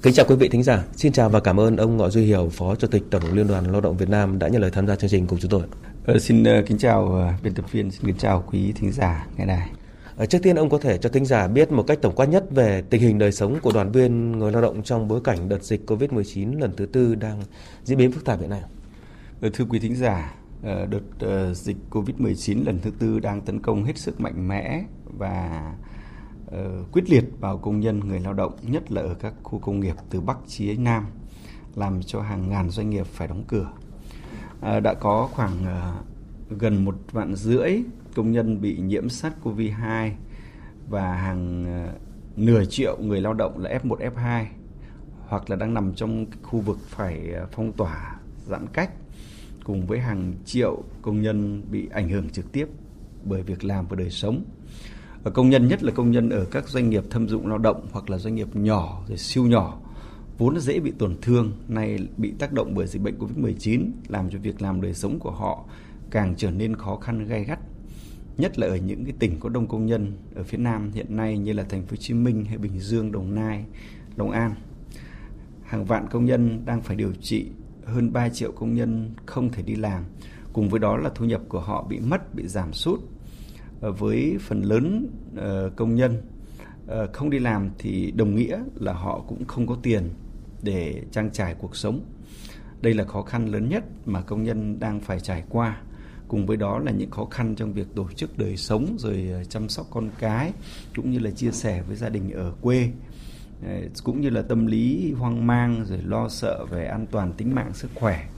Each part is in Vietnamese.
Kính chào quý vị thính giả. Xin chào và cảm ơn ông Ngọ Duy Hiểu, Phó Chủ tịch Tổng Liên đoàn Lao động Việt Nam đã nhận lời tham gia chương trình cùng chúng tôi. Ờ, xin uh, kính chào uh, biên tập viên, xin kính chào quý thính giả ngày này. Ờ, trước tiên ông có thể cho thính giả biết một cách tổng quát nhất về tình hình đời sống của đoàn viên người lao động trong bối cảnh đợt dịch Covid-19 lần thứ tư đang diễn biến phức tạp hiện nay. Thưa quý thính giả, đợt dịch Covid-19 lần thứ tư đang tấn công hết sức mạnh mẽ và Ờ, quyết liệt vào công nhân người lao động, nhất là ở các khu công nghiệp từ Bắc chí Nam, làm cho hàng ngàn doanh nghiệp phải đóng cửa. Ờ, đã có khoảng ờ, gần một vạn rưỡi công nhân bị nhiễm SARS-CoV-2 và hàng ờ, nửa triệu người lao động là F1, F2 hoặc là đang nằm trong khu vực phải phong tỏa giãn cách cùng với hàng triệu công nhân bị ảnh hưởng trực tiếp bởi việc làm và đời sống. Và công nhân nhất là công nhân ở các doanh nghiệp thâm dụng lao động hoặc là doanh nghiệp nhỏ rồi siêu nhỏ vốn dễ bị tổn thương nay bị tác động bởi dịch bệnh Covid-19 làm cho việc làm đời sống của họ càng trở nên khó khăn gay gắt nhất là ở những cái tỉnh có đông công nhân ở phía Nam hiện nay như là thành phố Hồ Chí Minh hay Bình Dương, Đồng Nai, Long An. Hàng vạn công nhân đang phải điều trị, hơn 3 triệu công nhân không thể đi làm. Cùng với đó là thu nhập của họ bị mất, bị giảm sút. Ờ, với phần lớn ờ, công nhân ờ, không đi làm thì đồng nghĩa là họ cũng không có tiền để trang trải cuộc sống. Đây là khó khăn lớn nhất mà công nhân đang phải trải qua. Cùng với đó là những khó khăn trong việc tổ chức đời sống, rồi chăm sóc con cái, cũng như là chia sẻ với gia đình ở quê. Cũng như là tâm lý hoang mang, rồi lo sợ về an toàn tính mạng sức khỏe.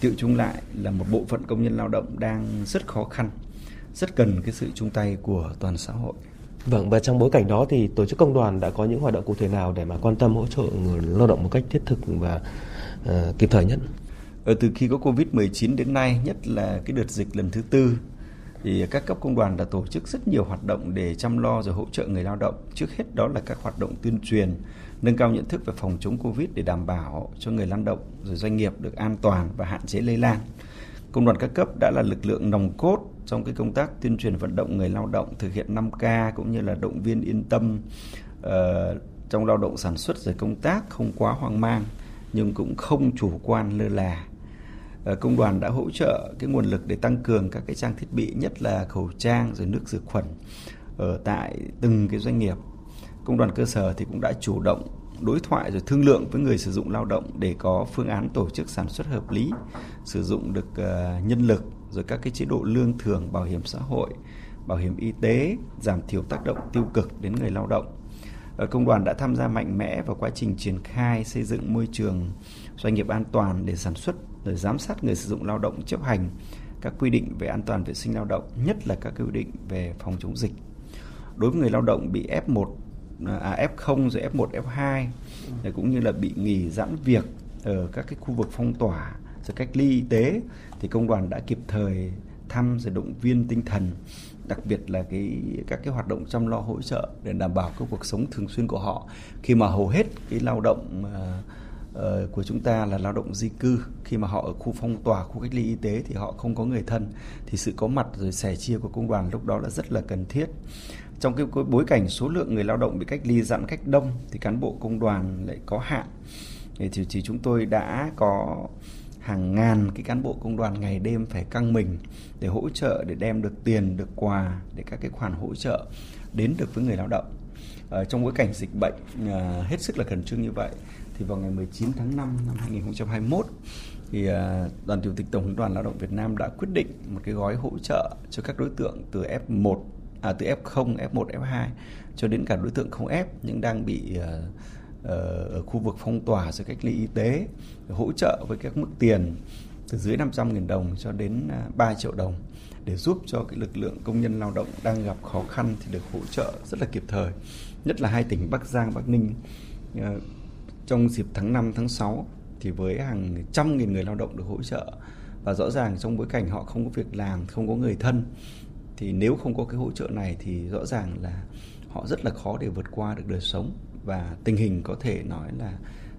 Tiệu chung lại là một bộ phận công nhân lao động đang rất khó khăn rất cần cái sự chung tay của toàn xã hội Vâng, và trong bối cảnh đó thì tổ chức công đoàn đã có những hoạt động cụ thể nào để mà quan tâm hỗ trợ người lao động một cách thiết thực và uh, kịp thời nhất? Ở từ khi có Covid-19 đến nay, nhất là cái đợt dịch lần thứ tư, thì các cấp công đoàn đã tổ chức rất nhiều hoạt động để chăm lo rồi hỗ trợ người lao động. Trước hết đó là các hoạt động tuyên truyền, nâng cao nhận thức về phòng chống Covid để đảm bảo cho người lao động rồi doanh nghiệp được an toàn và hạn chế lây lan. Công đoàn các cấp đã là lực lượng nòng cốt trong cái công tác tuyên truyền vận động người lao động thực hiện 5K cũng như là động viên yên tâm uh, trong lao động sản xuất rồi công tác không quá hoang mang nhưng cũng không chủ quan lơ là. Uh, công đoàn đã hỗ trợ cái nguồn lực để tăng cường các cái trang thiết bị nhất là khẩu trang rồi nước rửa khuẩn ở tại từng cái doanh nghiệp. Công đoàn cơ sở thì cũng đã chủ động đối thoại rồi thương lượng với người sử dụng lao động để có phương án tổ chức sản xuất hợp lý sử dụng được ờ, nhân lực rồi các cái chế độ lương thưởng, bảo hiểm xã hội bảo hiểm y tế giảm thiểu tác động tiêu cực đến người lao động ờ, công đoàn đã tham gia mạnh mẽ vào quá trình triển khai xây dựng môi trường doanh nghiệp an toàn để sản xuất rồi giám sát người sử dụng lao động chấp hành các quy định về an toàn vệ sinh lao động, nhất là các quy định về phòng chống dịch. Đối với người lao động bị F1 à, F0 rồi F1 F2 cũng như là bị nghỉ giãn việc ở các cái khu vực phong tỏa rồi cách ly y tế thì công đoàn đã kịp thời thăm rồi động viên tinh thần đặc biệt là cái các cái hoạt động chăm lo hỗ trợ để đảm bảo cái cuộc sống thường xuyên của họ. Khi mà hầu hết cái lao động uh, của chúng ta là lao động di cư khi mà họ ở khu phong tỏa khu cách ly y tế thì họ không có người thân thì sự có mặt rồi sẻ chia của công đoàn lúc đó là rất là cần thiết. Trong cái bối cảnh số lượng người lao động bị cách ly giãn cách đông thì cán bộ công đoàn lại có hạn. Thì, thì chúng tôi đã có hàng ngàn cái cán bộ công đoàn ngày đêm phải căng mình để hỗ trợ để đem được tiền được quà để các cái khoản hỗ trợ đến được với người lao động. Ờ, trong bối cảnh dịch bệnh uh, hết sức là khẩn trương như vậy thì vào ngày 19 tháng 5 năm 2021 thì à, đoàn chủ tịch tổng liên đoàn lao động Việt Nam đã quyết định một cái gói hỗ trợ cho các đối tượng từ F1 à từ F0, F1, F2 cho đến cả đối tượng không F nhưng đang bị uh, Ờ, ở khu vực phong tỏa rồi cách ly y tế hỗ trợ với các mức tiền từ dưới 500.000 đồng cho đến à, 3 triệu đồng để giúp cho cái lực lượng công nhân lao động đang gặp khó khăn thì được hỗ trợ rất là kịp thời. Nhất là hai tỉnh Bắc Giang, Bắc Ninh ờ, trong dịp tháng 5, tháng 6 thì với hàng trăm nghìn người lao động được hỗ trợ. Và rõ ràng trong bối cảnh họ không có việc làm, không có người thân thì nếu không có cái hỗ trợ này thì rõ ràng là họ rất là khó để vượt qua được đời sống và tình hình có thể nói là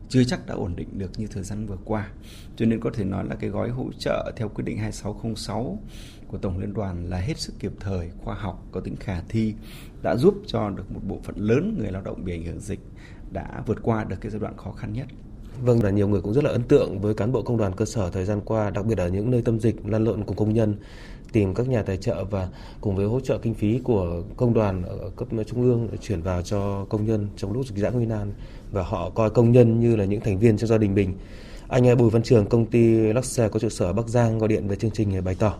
chưa chắc đã ổn định được như thời gian vừa qua. Cho nên có thể nói là cái gói hỗ trợ theo quyết định 2606 của Tổng Liên đoàn là hết sức kịp thời, khoa học, có tính khả thi, đã giúp cho được một bộ phận lớn người lao động bị ảnh hưởng dịch đã vượt qua được cái giai đoạn khó khăn nhất. Vâng, là nhiều người cũng rất là ấn tượng với cán bộ công đoàn cơ sở thời gian qua, đặc biệt ở những nơi tâm dịch lăn lộn cùng công nhân, tìm các nhà tài trợ và cùng với hỗ trợ kinh phí của công đoàn ở cấp trung ương chuyển vào cho công nhân trong lúc dịch giã nguy nan và họ coi công nhân như là những thành viên trong gia đình mình. Anh à, Bùi Văn Trường, công ty Luxe có trụ sở Bắc Giang gọi điện về chương trình à, bày tỏ.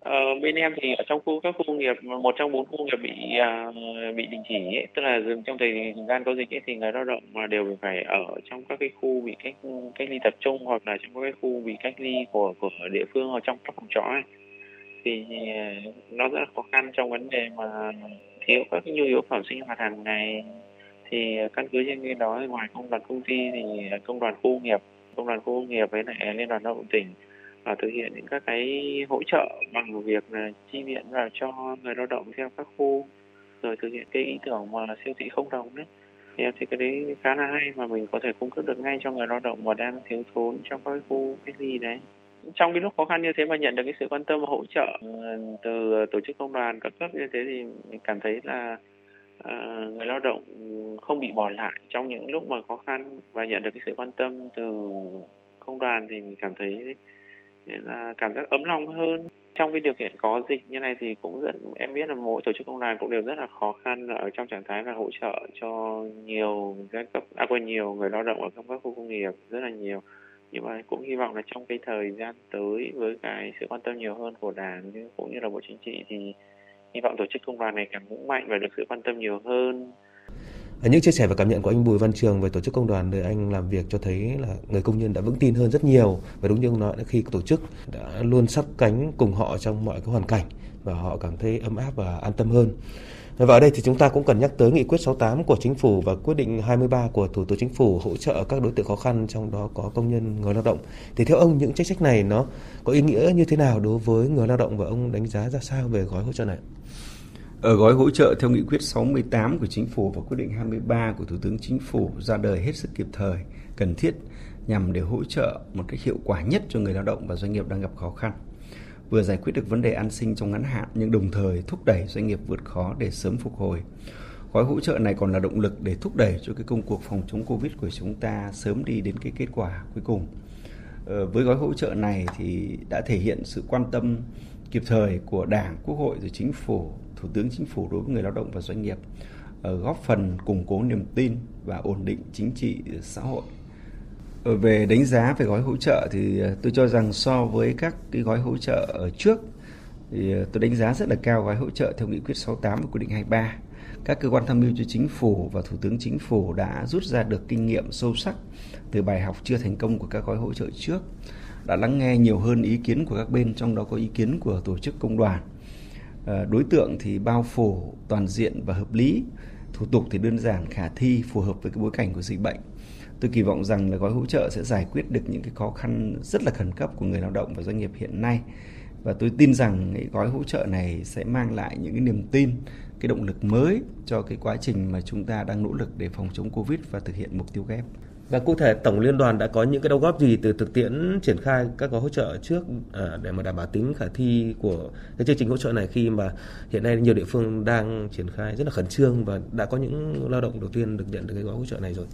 Ờ, bên em thì ở trong khu các khu công nghiệp một trong bốn khu công nghiệp bị à, bị đình chỉ ấy, tức là dừng trong thời gian có dịch ấy, thì người lao động mà đều phải ở trong các cái khu bị cách cách ly tập trung hoặc là trong các cái khu bị cách ly của của địa phương hoặc trong các phòng trọ ấy thì à, nó rất là khó khăn trong vấn đề mà thiếu các cái nhu yếu phẩm sinh hoạt hàng ngày. Thì à, căn cứ trên cái đó ngoài công đoàn công ty thì à, công đoàn khu nghiệp, công đoàn khu nghiệp với lại liên đoàn lao động tỉnh và thực hiện những các cái hỗ trợ bằng việc là chi viện vào cho người lao động theo các khu, rồi thực hiện cái ý tưởng mà siêu thị không đồng đấy. Thì em thấy cái đấy khá là hay mà mình có thể cung cấp được ngay cho người lao động mà đang thiếu thốn trong các khu cách ly đấy trong cái lúc khó khăn như thế mà nhận được cái sự quan tâm và hỗ trợ ừ, từ tổ chức công đoàn các cấp như thế thì mình cảm thấy là uh, người lao động không bị bỏ lại trong những lúc mà khó khăn và nhận được cái sự quan tâm từ công đoàn thì mình cảm thấy là cảm giác ấm lòng hơn. Trong cái điều kiện có dịch như này thì cũng rất em biết là mỗi tổ chức công đoàn cũng đều rất là khó khăn ở trong trạng thái là hỗ trợ cho nhiều giai cấp à quên nhiều người lao động ở trong các khu công nghiệp rất là nhiều nhưng mà cũng hy vọng là trong cái thời gian tới với cái sự quan tâm nhiều hơn của đảng cũng như là bộ chính trị thì hy vọng tổ chức công đoàn này càng vững mạnh và được sự quan tâm nhiều hơn những chia sẻ và cảm nhận của anh Bùi Văn Trường về tổ chức công đoàn nơi anh làm việc cho thấy là người công nhân đã vững tin hơn rất nhiều và đúng như ông nói khi tổ chức đã luôn sát cánh cùng họ trong mọi cái hoàn cảnh và họ cảm thấy ấm áp và an tâm hơn. Và ở đây thì chúng ta cũng cần nhắc tới nghị quyết 68 của chính phủ và quyết định 23 của Thủ tướng Chính phủ hỗ trợ các đối tượng khó khăn trong đó có công nhân người lao động. Thì theo ông những chính sách này nó có ý nghĩa như thế nào đối với người lao động và ông đánh giá ra sao về gói hỗ trợ này? Ở gói hỗ trợ theo nghị quyết 68 của chính phủ và quyết định 23 của Thủ tướng Chính phủ ra đời hết sức kịp thời, cần thiết nhằm để hỗ trợ một cách hiệu quả nhất cho người lao động và doanh nghiệp đang gặp khó khăn. Vừa giải quyết được vấn đề an sinh trong ngắn hạn nhưng đồng thời thúc đẩy doanh nghiệp vượt khó để sớm phục hồi. Gói hỗ trợ này còn là động lực để thúc đẩy cho cái công cuộc phòng chống Covid của chúng ta sớm đi đến cái kết quả cuối cùng. Ờ, với gói hỗ trợ này thì đã thể hiện sự quan tâm kịp thời của Đảng, Quốc hội rồi chính phủ Thủ tướng Chính phủ đối với người lao động và doanh nghiệp ờ, góp phần củng cố niềm tin và ổn định chính trị xã hội. Về đánh giá về gói hỗ trợ thì ờ, tôi cho rằng so với các cái gói hỗ trợ ở trước thì ờ, tôi đánh giá rất là cao gói hỗ trợ theo nghị quyết 68 và quy định 23. Các cơ quan tham mưu cho chính phủ và thủ tướng chính phủ đã rút ra được kinh nghiệm sâu sắc từ bài học chưa thành công của các gói hỗ trợ trước, đã lắng nghe nhiều hơn ý kiến của các bên trong đó có ý kiến của tổ chức công đoàn ờ, đối tượng thì bao phủ toàn diện và hợp lý thủ tục thì đơn giản khả thi phù hợp với cái bối cảnh của dịch bệnh tôi kỳ vọng rằng là gói hỗ trợ sẽ giải quyết được những cái khó khăn rất là khẩn cấp của người lao động và doanh nghiệp hiện nay và tôi tin rằng cái gói hỗ trợ này sẽ mang lại những cái niềm tin cái động lực mới cho cái quá trình mà chúng ta đang nỗ lực để phòng chống covid và thực hiện mục tiêu kép và cụ thể Tổng Liên đoàn đã có những cái đóng góp gì từ thực tiễn triển khai các gói hỗ trợ trước à, để mà đảm bảo tính khả thi của cái chương trình hỗ trợ này khi mà hiện nay nhiều địa phương đang triển khai rất là khẩn trương và đã có những lao động đầu tiên được nhận được cái gói hỗ trợ này rồi.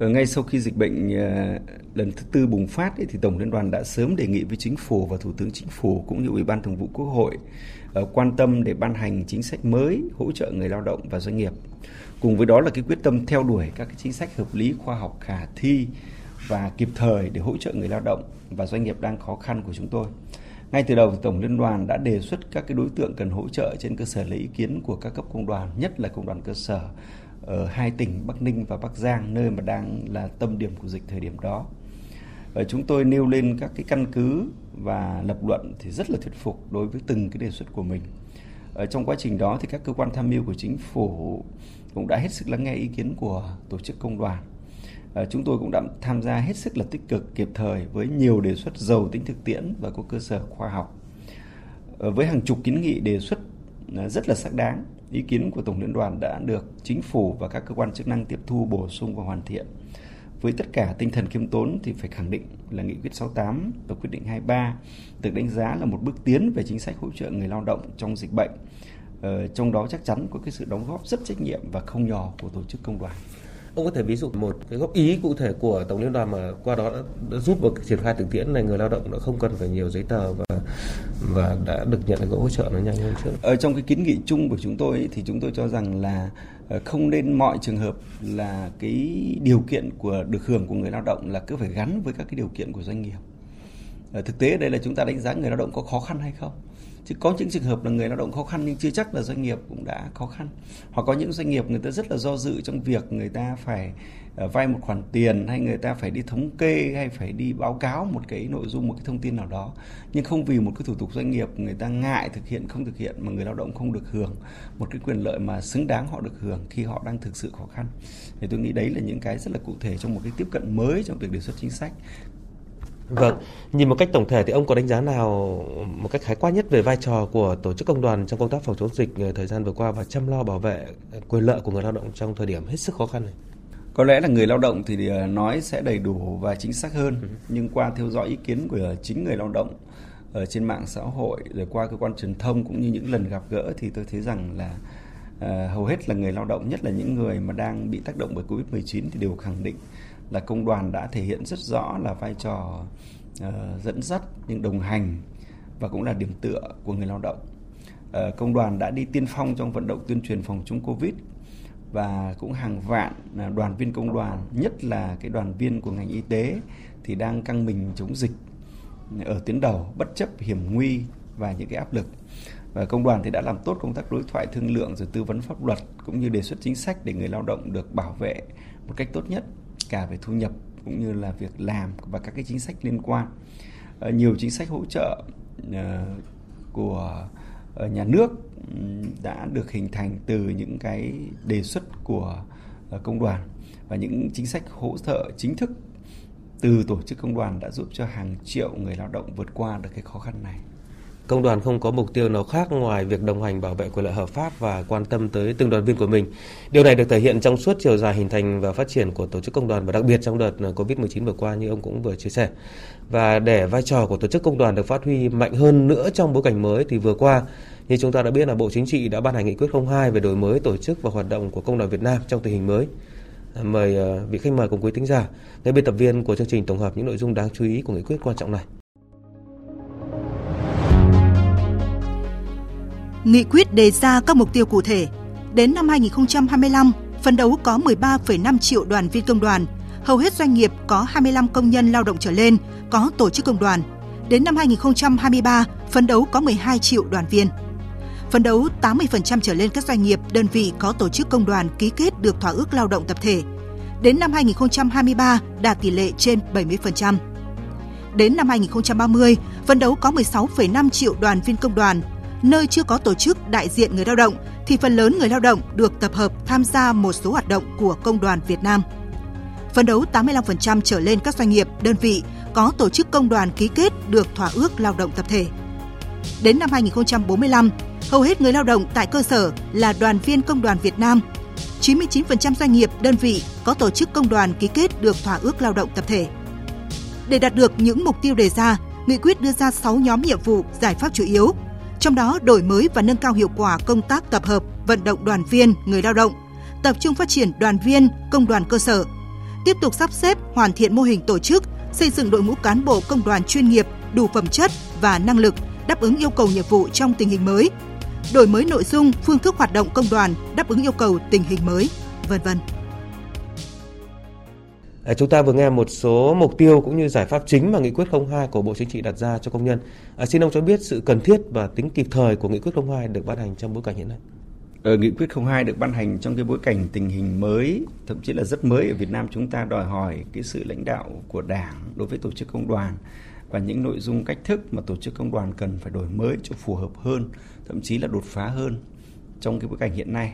Ờ, ngay sau khi dịch bệnh ờ, lần thứ tư bùng phát ấy, thì Tổng Liên đoàn đã sớm đề nghị với Chính phủ và Thủ tướng Chính phủ cũng như Ủy ban Thường vụ Quốc hội ờ, quan tâm để ban hành chính sách mới hỗ trợ người lao động và doanh nghiệp. Cùng với đó là cái quyết tâm theo đuổi các cái chính sách hợp lý, khoa học, khả thi và kịp thời để hỗ trợ người lao động và doanh nghiệp đang khó khăn của chúng tôi. Ngay từ đầu Tổng Liên đoàn đã đề xuất các cái đối tượng cần hỗ trợ trên cơ sở lấy ý kiến của các cấp công đoàn, nhất là công đoàn cơ sở ở hai tỉnh Bắc Ninh và Bắc Giang nơi mà đang là tâm điểm của dịch thời điểm đó. Và chúng tôi nêu lên các cái căn cứ và lập luận thì rất là thuyết phục đối với từng cái đề xuất của mình. Ở trong quá trình đó thì các cơ quan tham mưu của chính phủ cũng đã hết sức lắng nghe ý kiến của tổ chức công đoàn. À, chúng tôi cũng đã tham gia hết sức là tích cực kịp thời với nhiều đề xuất giàu tính thực tiễn và có cơ sở khoa học. À, với hàng chục kiến nghị đề xuất ờ, rất là xác đáng, ý kiến của Tổng Liên đoàn đã được chính phủ và các cơ quan chức năng tiếp thu bổ sung và hoàn thiện. Với tất cả tinh thần khiêm tốn thì phải khẳng định là nghị quyết 68 và quyết định 23 được đánh giá là một bước tiến về chính sách hỗ trợ người lao động trong dịch bệnh Ờ, trong đó chắc chắn có cái sự đóng góp rất trách nhiệm và không nhỏ của tổ chức công đoàn. Ông có thể ví dụ một cái góp ý cụ thể của tổng liên đoàn mà qua đó đã, đã giúp vào triển khai thực tiễn này người lao động đã không cần phải nhiều giấy tờ và và đã được nhận được hỗ trợ nó nhanh hơn trước. Ở trong cái kiến nghị chung của chúng tôi thì chúng tôi cho rằng là ờ, không nên mọi trường hợp là cái điều kiện của được hưởng của người lao động là cứ phải gắn với các cái điều kiện của doanh nghiệp. Ờ, thực tế đây là chúng ta đánh giá người lao động có khó khăn hay không chứ có những trường hợp là người lao động khó khăn nhưng chưa chắc là doanh nghiệp cũng đã khó khăn. Hoặc có những doanh nghiệp người ta rất là do dự trong việc người ta phải ờ, vay một khoản tiền hay người ta phải đi thống kê hay phải đi báo cáo một cái nội dung, một cái thông tin nào đó. Nhưng không vì một cái thủ tục doanh nghiệp người ta ngại thực hiện, không thực hiện mà người lao động không được hưởng một cái quyền lợi mà xứng đáng họ được hưởng khi họ đang thực sự khó khăn. Thì tôi nghĩ đấy là những cái rất là cụ thể trong một cái tiếp cận mới trong việc đề xuất chính sách. Vâng, nhìn một cách tổng thể thì ông có đánh giá nào một cách khái quát nhất về vai trò của tổ chức công đoàn trong công tác phòng chống dịch thời gian vừa qua và chăm lo bảo vệ quyền lợi của người lao động trong thời điểm hết sức khó khăn này? Có lẽ là người lao động thì ờ, nói sẽ đầy đủ và chính xác hơn, ừ. nhưng qua theo dõi ý kiến của chính người lao động ở trên mạng xã hội rồi qua cơ quan truyền thông cũng như những lần gặp gỡ thì tôi thấy rằng là uh, hầu hết là người lao động nhất là những người mà đang bị tác động bởi Covid-19 thì đều khẳng định là công đoàn đã thể hiện rất rõ là vai trò uh, dẫn dắt nhưng đồng hành và cũng là điểm tựa của người lao động. Uh, công đoàn đã đi tiên phong trong vận động tuyên truyền phòng chống Covid và cũng hàng vạn à, đoàn viên công đoàn, nhất là cái đoàn viên của ngành y tế thì đang căng mình chống dịch ở tuyến đầu bất chấp hiểm nguy và những cái áp lực. Và công đoàn thì đã làm tốt công tác đối thoại thương lượng rồi tư vấn pháp luật cũng như đề xuất chính sách để người lao động được bảo vệ một cách tốt nhất cả về thu nhập cũng như là việc làm và các cái chính sách liên quan. Ờ, nhiều chính sách hỗ trợ uh, của uh, nhà nước đã được hình thành từ những cái đề xuất của uh, công đoàn. Và những chính sách hỗ trợ chính thức từ tổ chức công đoàn đã giúp cho hàng triệu người lao động vượt qua được cái khó khăn này công đoàn không có mục tiêu nào khác ngoài việc đồng hành bảo vệ quyền lợi hợp pháp và quan tâm tới từng đoàn viên của mình. Điều này được thể hiện trong suốt chiều dài hình thành và phát triển của tổ chức công đoàn và đặc biệt trong đợt ờ, Covid-19 vừa qua như ông cũng vừa chia sẻ. Và để vai trò của tổ chức công đoàn được phát huy mạnh hơn nữa trong bối cảnh mới thì vừa qua như chúng ta đã biết là Bộ Chính trị đã ban hành nghị quyết 02 về đổi mới tổ chức và hoạt động của công đoàn Việt Nam trong tình hình mới. Ờ, mời ờ, vị khách mời cùng quý thính giả, ngay biên tập viên của chương trình tổng hợp những nội dung đáng chú ý của nghị quyết quan trọng này. Nghị quyết đề ra các mục tiêu cụ thể. Đến năm 2025, phấn đấu có 13,5 triệu đoàn viên công đoàn, hầu hết doanh nghiệp có 25 công nhân lao động trở lên có tổ chức công đoàn. Đến năm 2023, phấn đấu có 12 triệu đoàn viên. Phấn đấu 80% trở lên các doanh nghiệp, đơn vị có tổ chức công đoàn ký kết được thỏa ước lao động tập thể. Đến năm 2023 đạt tỷ lệ trên 70%. Đến năm 2030, phấn đấu có 16,5 triệu đoàn viên công đoàn, nơi chưa có tổ chức đại diện người lao động thì phần lớn người lao động được tập hợp tham gia một số hoạt động của Công đoàn Việt Nam. Phấn đấu 85% trở lên các doanh nghiệp, đơn vị có tổ chức công đoàn ký kết được thỏa ước lao động tập thể. Đến năm 2045, hầu hết người lao động tại cơ sở là đoàn viên công đoàn Việt Nam. 99% doanh nghiệp, đơn vị có tổ chức công đoàn ký kết được thỏa ước lao động tập thể. Để đạt được những mục tiêu đề ra, nghị quyết đưa ra 6 nhóm nhiệm vụ, giải pháp chủ yếu trong đó đổi mới và nâng cao hiệu quả công tác tập hợp, vận động đoàn viên, người lao động, tập trung phát triển đoàn viên, công đoàn cơ sở, tiếp tục sắp xếp hoàn thiện mô hình tổ chức, xây dựng đội ngũ cán bộ công đoàn chuyên nghiệp, đủ phẩm chất và năng lực đáp ứng yêu cầu nhiệm vụ trong tình hình mới, đổi mới nội dung, phương thức hoạt động công đoàn đáp ứng yêu cầu tình hình mới, vân vân. À, chúng ta vừa nghe một số mục tiêu cũng như giải pháp chính mà nghị quyết 02 của Bộ Chính trị đặt ra cho công nhân. À, xin ông cho biết sự cần thiết và tính kịp thời của nghị quyết 02 được ban hành trong bối cảnh hiện nay. Ở nghị quyết 02 được ban hành trong cái bối cảnh tình hình mới, thậm chí là rất mới ở Việt Nam chúng ta đòi hỏi cái sự lãnh đạo của Đảng đối với tổ chức công đoàn và những nội dung cách thức mà tổ chức công đoàn cần phải đổi mới cho phù hợp hơn, thậm chí là đột phá hơn trong cái bối cảnh hiện nay.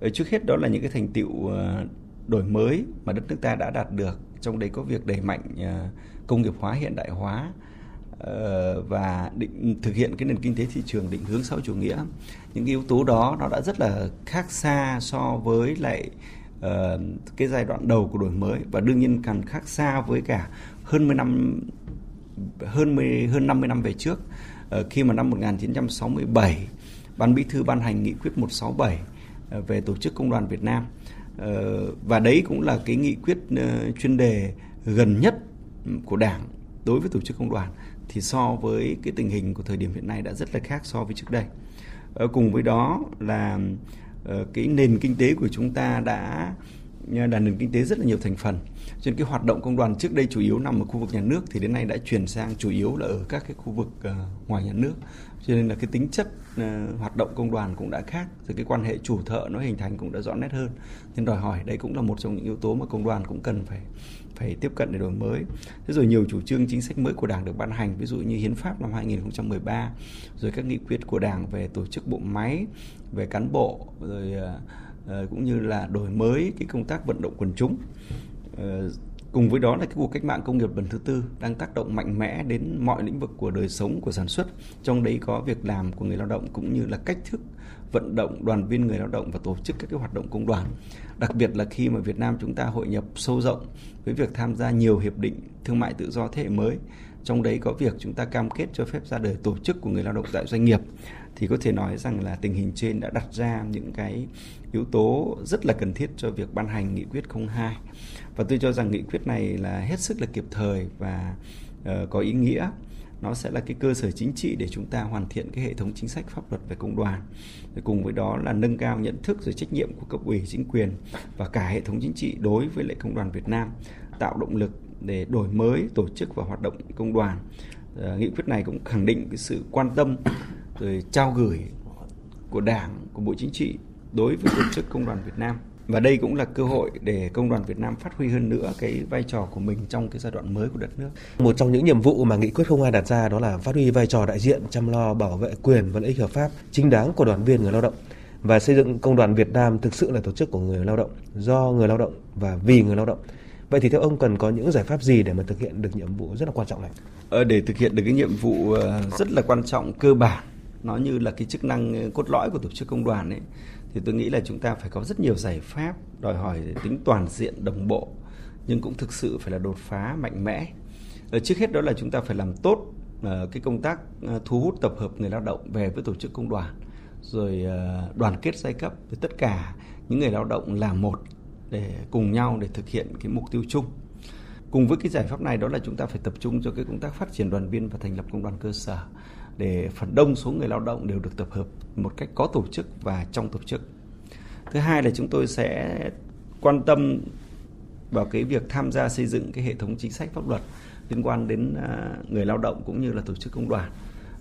Ở trước hết đó là những cái thành tựu ờ, đổi mới mà đất nước ta đã đạt được. Trong đấy có việc đẩy mạnh ờ, công nghiệp hóa hiện đại hóa ờ, và định thực hiện cái nền kinh tế thị trường định hướng sau chủ nghĩa. Những yếu tố đó nó đã rất là khác xa so với lại uh, cái giai đoạn đầu của đổi mới và đương nhiên càng khác xa với cả hơn 10 năm hơn 10, hơn 50 năm về trước. Uh, khi mà năm 1967 ban bí thư ban hành nghị quyết 167 uh, về tổ chức công đoàn Việt Nam. Ờ, và đấy cũng là cái nghị quyết ờ, chuyên đề gần nhất của đảng đối với tổ chức công đoàn. Thì so với cái tình hình của thời điểm hiện nay đã rất là khác so với trước đây. Ờ, cùng với đó là cái nền kinh tế của chúng ta đã là nền kinh tế rất là nhiều thành phần. Cho nên cái hoạt động công đoàn trước đây chủ yếu nằm ở khu vực nhà nước, thì đến nay đã chuyển sang chủ yếu là ở các cái khu vực ngoài nhà nước cho nên là cái tính chất uh, hoạt động công đoàn cũng đã khác rồi cái quan hệ chủ thợ nó hình thành cũng đã rõ nét hơn nên đòi hỏi đây cũng là một trong những yếu tố mà công đoàn cũng cần phải phải tiếp cận để đổi mới. Thế rồi nhiều chủ trương chính sách mới của Đảng được ban hành, ví dụ như hiến pháp năm 2013, rồi các nghị quyết của Đảng về tổ chức bộ máy, về cán bộ, rồi uh, cũng như là đổi mới cái công tác vận động quần chúng. Uh, cùng với đó là cái cuộc cách mạng công nghiệp lần thứ tư đang tác động mạnh mẽ đến mọi lĩnh vực của đời sống, của sản xuất. Trong đấy có việc làm của người lao động cũng như là cách thức vận động đoàn viên người lao động và tổ chức các cái hoạt động công đoàn. Đặc biệt là khi mà Việt Nam chúng ta hội nhập sâu rộng với việc tham gia nhiều hiệp định thương mại tự do thế hệ mới trong đấy có việc chúng ta cam kết cho phép ra đời tổ chức của người lao động tại doanh nghiệp. Thì có thể nói rằng là tình hình trên đã đặt ra những cái yếu tố rất là cần thiết cho việc ban hành nghị quyết 02 và tôi cho rằng nghị quyết này là hết sức là kịp thời và uh, có ý nghĩa. Nó sẽ là cái cơ sở chính trị để chúng ta hoàn thiện cái hệ thống chính sách pháp luật về công đoàn. Rồi cùng với đó là nâng cao nhận thức rồi trách nhiệm của cấp ủy chính quyền và cả hệ thống chính trị đối với lại công đoàn Việt Nam tạo động lực để đổi mới tổ chức và hoạt động công đoàn à, nghị quyết này cũng khẳng định cái sự quan tâm rồi trao gửi của đảng của bộ chính trị đối với tổ chức công đoàn Việt Nam và đây cũng là cơ hội để công đoàn Việt Nam phát huy hơn nữa cái vai trò của mình trong cái giai đoạn mới của đất nước. Một trong những nhiệm vụ mà nghị quyết 02 đặt ra đó là phát huy vai trò đại diện chăm lo bảo vệ quyền và lợi ích hợp pháp chính đáng của đoàn viên người lao động và xây dựng công đoàn Việt Nam thực sự là tổ chức của người lao động, do người lao động và vì người lao động. Vậy thì theo ông cần có những giải pháp gì để mà thực hiện được nhiệm vụ rất là quan trọng này? Ờ, để thực hiện được cái nhiệm vụ ờ, rất là quan trọng cơ bản nó như là cái chức năng ờ, cốt lõi của tổ chức công đoàn ấy thì tôi nghĩ là chúng ta phải có rất nhiều giải pháp đòi hỏi tính toàn diện đồng bộ nhưng cũng thực sự phải là đột phá mạnh mẽ ở trước hết đó là chúng ta phải làm tốt cái công tác thu hút tập hợp người lao động về với tổ chức công đoàn rồi đoàn kết giai cấp với tất cả những người lao động là một để cùng nhau để thực hiện cái mục tiêu chung cùng với cái giải pháp này đó là chúng ta phải tập trung cho cái công tác phát triển đoàn viên và thành lập công đoàn cơ sở để phần đông số người lao động đều được tập hợp một cách có tổ chức và trong tổ chức. Thứ hai là chúng tôi sẽ quan tâm vào cái việc tham gia xây dựng cái hệ thống chính sách pháp luật liên quan đến à, người lao động cũng như là tổ chức công đoàn,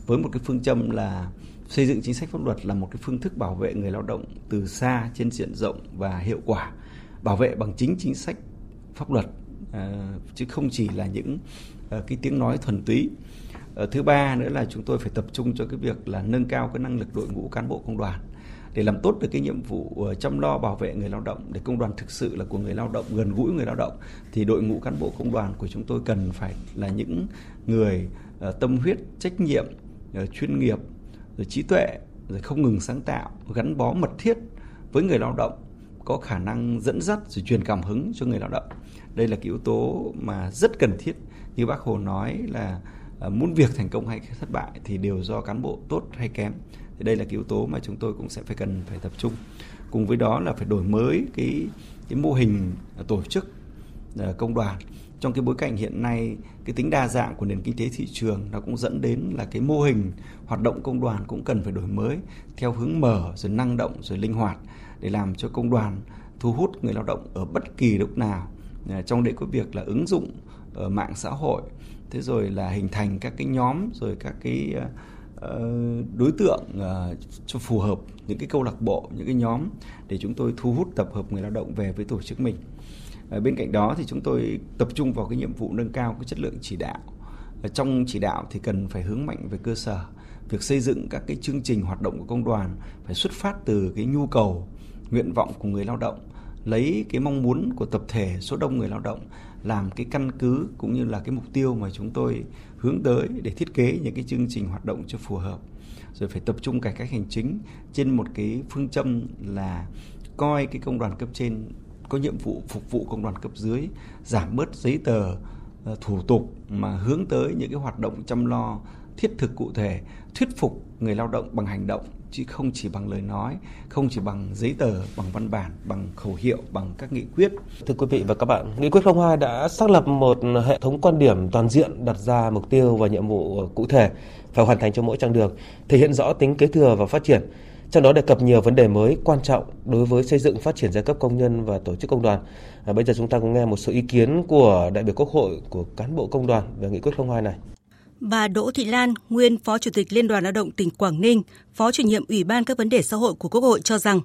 với một cái phương châm là xây dựng chính sách pháp luật là một cái phương thức bảo vệ người lao động từ xa, trên diện rộng và hiệu quả bảo vệ bằng chính chính sách pháp luật à, chứ không chỉ là những à, cái tiếng nói thuần túy. Ờ, thứ ba nữa là chúng tôi phải tập trung cho cái việc là nâng cao cái năng lực đội ngũ cán bộ công đoàn để làm tốt được cái nhiệm vụ ờ, chăm lo bảo vệ người lao động, để công đoàn thực sự là của người lao động, gần gũi người lao động, thì đội ngũ cán bộ công đoàn của chúng tôi cần phải là những người ờ, tâm huyết, trách nhiệm chuyên nghiệp, rồi trí tuệ, rồi không ngừng sáng tạo, gắn bó mật thiết với người lao động có khả năng dẫn dắt rồi truyền cảm hứng cho người lao động. Đây là cái yếu tố mà rất cần thiết. Như bác hồ nói là ờ, muốn việc thành công hay thất bại thì đều do cán bộ tốt hay kém. Thì đây là cái yếu tố mà chúng tôi cũng sẽ phải cần phải tập trung. Cùng với đó là phải đổi mới cái cái mô hình tổ chức ờ, công đoàn trong cái bối cảnh hiện nay, cái tính đa dạng của nền kinh tế thị trường nó cũng dẫn đến là cái mô hình hoạt động công đoàn cũng cần phải đổi mới theo hướng mở rồi năng động rồi linh hoạt để làm cho công đoàn thu hút người lao động ở bất kỳ lúc nào. À, trong đấy có việc là ứng dụng ở mạng xã hội, thế rồi là hình thành các cái nhóm rồi các cái à, ờ, đối tượng à, cho phù hợp những cái câu lạc bộ, những cái nhóm để chúng tôi thu hút tập hợp người lao động về với tổ chức mình. Ờ, bên cạnh đó thì chúng tôi tập trung vào cái nhiệm vụ nâng cao cái chất lượng chỉ đạo. Ờ, trong chỉ đạo thì cần phải hướng mạnh về cơ sở, việc xây dựng các cái chương trình hoạt động của công đoàn, phải xuất phát từ cái nhu cầu, nguyện vọng của người lao động, lấy cái mong muốn của tập thể số đông người lao động, làm cái căn cứ cũng như là cái mục tiêu mà chúng tôi hướng tới để thiết kế những cái chương trình hoạt động cho phù hợp. Rồi phải tập trung cải cách hành chính trên một cái phương châm là coi cái công đoàn cấp trên có nhiệm vụ phục vụ công đoàn cấp dưới giảm bớt giấy tờ ờ, thủ tục mà hướng tới những cái hoạt động chăm lo thiết thực cụ thể, thuyết phục người lao động bằng hành động chứ không chỉ bằng lời nói, không chỉ bằng giấy tờ, bằng văn bản, bằng khẩu hiệu, bằng các nghị quyết. Thưa quý vị và các bạn, nghị quyết 02 đã xác lập một hệ thống quan điểm toàn diện đặt ra mục tiêu và nhiệm vụ cụ thể phải hoàn thành cho mỗi chặng đường, thể hiện rõ tính kế thừa và phát triển. Trong đó đề cập nhiều vấn đề mới quan trọng đối với xây dựng phát triển giai cấp công nhân và tổ chức công đoàn. À, bây giờ chúng ta cùng nghe một số ý kiến của đại biểu Quốc hội, của cán bộ công đoàn về nghị quyết 02 này. Bà Đỗ Thị Lan, nguyên Phó Chủ tịch Liên đoàn Lao động tỉnh Quảng Ninh, Phó chủ nhiệm Ủy ban các vấn đề xã hội của Quốc hội cho rằng,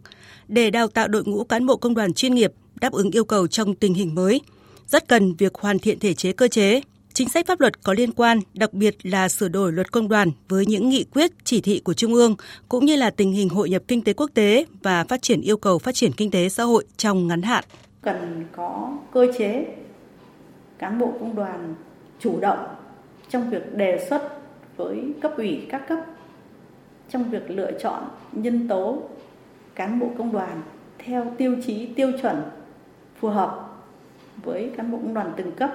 để đào tạo đội ngũ cán bộ công đoàn chuyên nghiệp đáp ứng yêu cầu trong tình hình mới, rất cần việc hoàn thiện thể chế cơ chế, chính sách pháp luật có liên quan, đặc biệt là sửa đổi luật công đoàn với những nghị quyết, chỉ thị của Trung ương, cũng như là tình hình hội nhập kinh tế quốc tế và phát triển yêu cầu phát triển kinh tế xã hội trong ngắn hạn. Cần có cơ chế cán bộ công đoàn chủ động trong việc đề xuất với cấp ủy các cấp trong việc lựa chọn nhân tố cán bộ công đoàn theo tiêu chí tiêu chuẩn phù hợp với cán bộ công đoàn từng cấp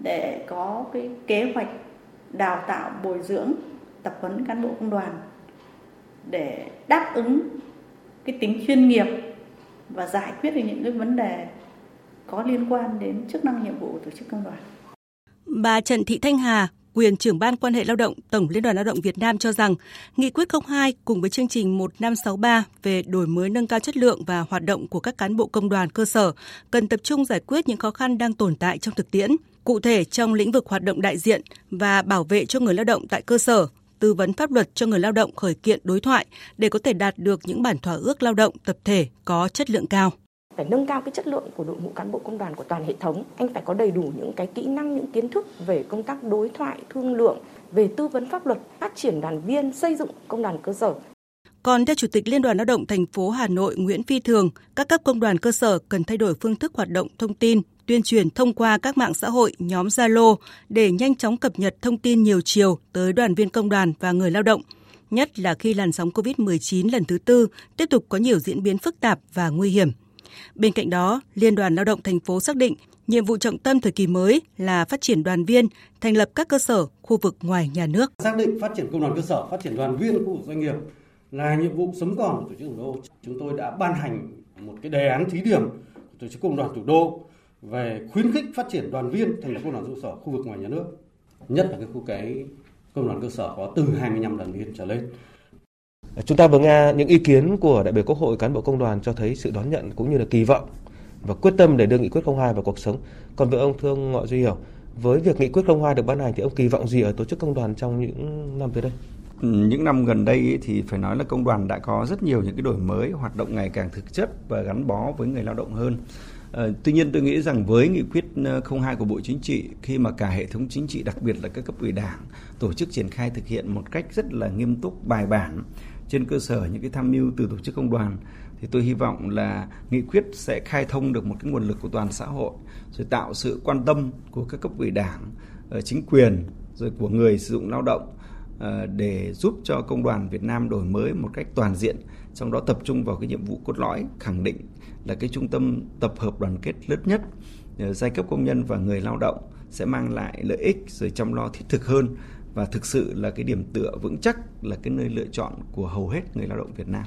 để có cái kế hoạch đào tạo bồi dưỡng tập huấn cán bộ công đoàn để đáp ứng cái tính chuyên nghiệp và giải quyết được những cái vấn đề có liên quan đến chức năng nhiệm vụ của tổ chức công đoàn. Bà Trần Thị Thanh Hà, quyền trưởng ban quan hệ lao động Tổng Liên đoàn Lao động Việt Nam cho rằng Nghị quyết 02 cùng với chương trình 1563 về đổi mới nâng cao chất lượng và hoạt động của các cán bộ công đoàn cơ sở cần tập trung giải quyết những khó khăn đang tồn tại trong thực tiễn, cụ thể trong lĩnh vực hoạt động đại diện và bảo vệ cho người lao động tại cơ sở, tư vấn pháp luật cho người lao động khởi kiện đối thoại để có thể đạt được những bản thỏa ước lao động tập thể có chất lượng cao phải nâng cao cái chất lượng của đội ngũ cán bộ công đoàn của toàn hệ thống anh phải có đầy đủ những cái kỹ năng những kiến thức về công tác đối thoại thương lượng về tư vấn pháp luật phát triển đoàn viên xây dựng công đoàn cơ sở còn theo Chủ tịch Liên đoàn Lao động thành phố Hà Nội Nguyễn Phi Thường, các cấp công đoàn cơ sở cần thay đổi phương thức hoạt động thông tin, tuyên truyền thông qua các mạng xã hội, nhóm Zalo để nhanh chóng cập nhật thông tin nhiều chiều tới đoàn viên công đoàn và người lao động, nhất là khi làn sóng COVID-19 lần thứ tư tiếp tục có nhiều diễn biến phức tạp và nguy hiểm. Bên cạnh đó, Liên đoàn Lao động thành phố xác định nhiệm vụ trọng tâm thời kỳ mới là phát triển đoàn viên, thành lập các cơ sở khu vực ngoài nhà nước. Xác định phát triển công đoàn cơ sở, phát triển đoàn viên khu vực doanh nghiệp là nhiệm vụ sống còn của tổ chức thủ đô. Chúng tôi đã ban hành một cái đề án thí điểm của tổ chức công đoàn thủ đô về khuyến khích phát triển đoàn viên thành lập công đoàn cơ sở khu vực ngoài nhà nước. Nhất là cái khu cái công đoàn cơ sở có từ 25 đoàn viên trở lên. Chúng ta vừa nghe những ý kiến của đại biểu Quốc hội cán bộ công đoàn cho thấy sự đón nhận cũng như là kỳ vọng và quyết tâm để đưa nghị quyết 02 vào cuộc sống. Còn với ông Thương Ngọ Duy Hiểu, với việc nghị quyết 02 được ban hành thì ông kỳ vọng gì ở tổ chức công đoàn trong những năm tới đây? Ừ, những năm gần đây thì phải nói là công đoàn đã có rất nhiều những cái đổi mới, hoạt động ngày càng thực chất và gắn bó với người lao động hơn. Ờ, tuy nhiên tôi nghĩ rằng với nghị quyết ờ, 02 của Bộ Chính trị khi mà cả hệ thống chính trị đặc biệt là các cấp ủy đảng tổ chức triển khai thực hiện một cách rất là nghiêm túc bài bản trên cơ sở những cái tham mưu từ tổ chức công đoàn, thì tôi hy vọng là nghị quyết sẽ khai thông được một cái nguồn lực của toàn xã hội, rồi tạo sự quan tâm của các cấp ủy đảng ờ, chính quyền, rồi của người sử dụng lao động ờ, để giúp cho công đoàn Việt Nam đổi mới một cách toàn diện, trong đó tập trung vào cái nhiệm vụ cốt lõi, khẳng định là cái trung tâm tập hợp đoàn kết lớn nhất ờ, giai cấp công nhân và người lao động sẽ mang lại lợi ích, rồi chăm lo thiết thực hơn và thực sự là cái điểm tựa vững chắc là cái nơi lựa chọn của hầu hết người lao động Việt Nam.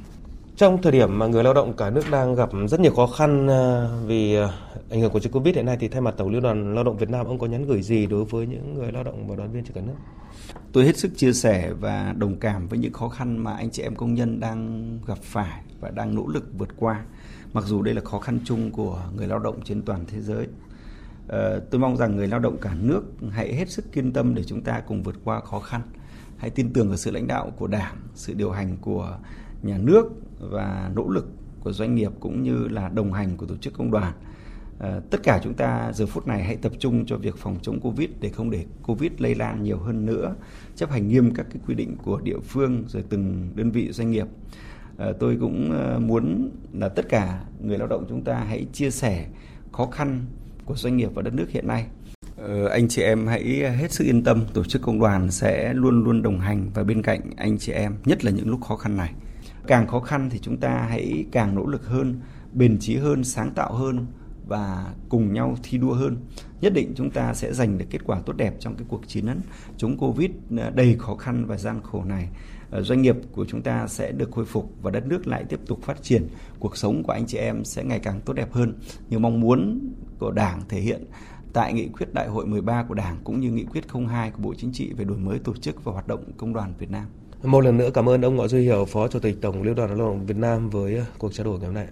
Trong thời điểm mà người lao động cả nước đang gặp rất nhiều khó khăn à, vì à, ảnh hưởng của dịch Covid hiện nay thì thay mặt Tổng Liên đoàn Lao động Việt Nam ông có nhắn gửi gì đối với những người lao động và đoàn viên trên cả nước? Tôi hết sức chia sẻ và đồng cảm với những khó khăn mà anh chị em công nhân đang gặp phải và đang nỗ lực vượt qua. Mặc dù đây là khó khăn chung của người lao động trên toàn thế giới. Ờ, tôi mong rằng người lao động cả nước hãy hết sức kiên tâm để chúng ta cùng vượt qua khó khăn. Hãy tin tưởng vào sự lãnh đạo của Đảng, sự điều hành của nhà nước và nỗ lực của doanh nghiệp cũng như là đồng hành của tổ chức công đoàn. Ờ, tất cả chúng ta giờ phút này hãy tập trung cho việc phòng chống Covid để không để Covid lây lan nhiều hơn nữa, chấp hành nghiêm các cái quy định của địa phương rồi từng đơn vị doanh nghiệp. Ờ, tôi cũng muốn là tất cả người lao động chúng ta hãy chia sẻ khó khăn của doanh nghiệp và đất nước hiện nay. Ờ, anh chị em hãy hết sức yên tâm, tổ chức công đoàn sẽ luôn luôn đồng hành và bên cạnh anh chị em, nhất là những lúc khó khăn này. Càng khó khăn thì chúng ta hãy càng nỗ lực hơn, bền chí hơn, sáng tạo hơn, và cùng nhau thi đua hơn. Nhất định chúng ta sẽ giành được kết quả tốt đẹp trong cái cuộc chiến chống Covid đầy khó khăn và gian khổ này. Ờ, doanh nghiệp của chúng ta sẽ được khôi phục và đất nước lại tiếp tục phát triển. Cuộc sống của anh chị em sẽ ngày càng tốt đẹp hơn như mong muốn của Đảng thể hiện tại nghị quyết đại hội 13 của Đảng cũng như nghị quyết 02 của Bộ Chính trị về đổi mới tổ chức và hoạt động công đoàn Việt Nam. Một lần nữa cảm ơn ông Ngọ Duy Hiểu, Phó Chủ tịch Tổng Liên đoàn Lao động Việt Nam với cuộc trao đổi ngày hôm nay.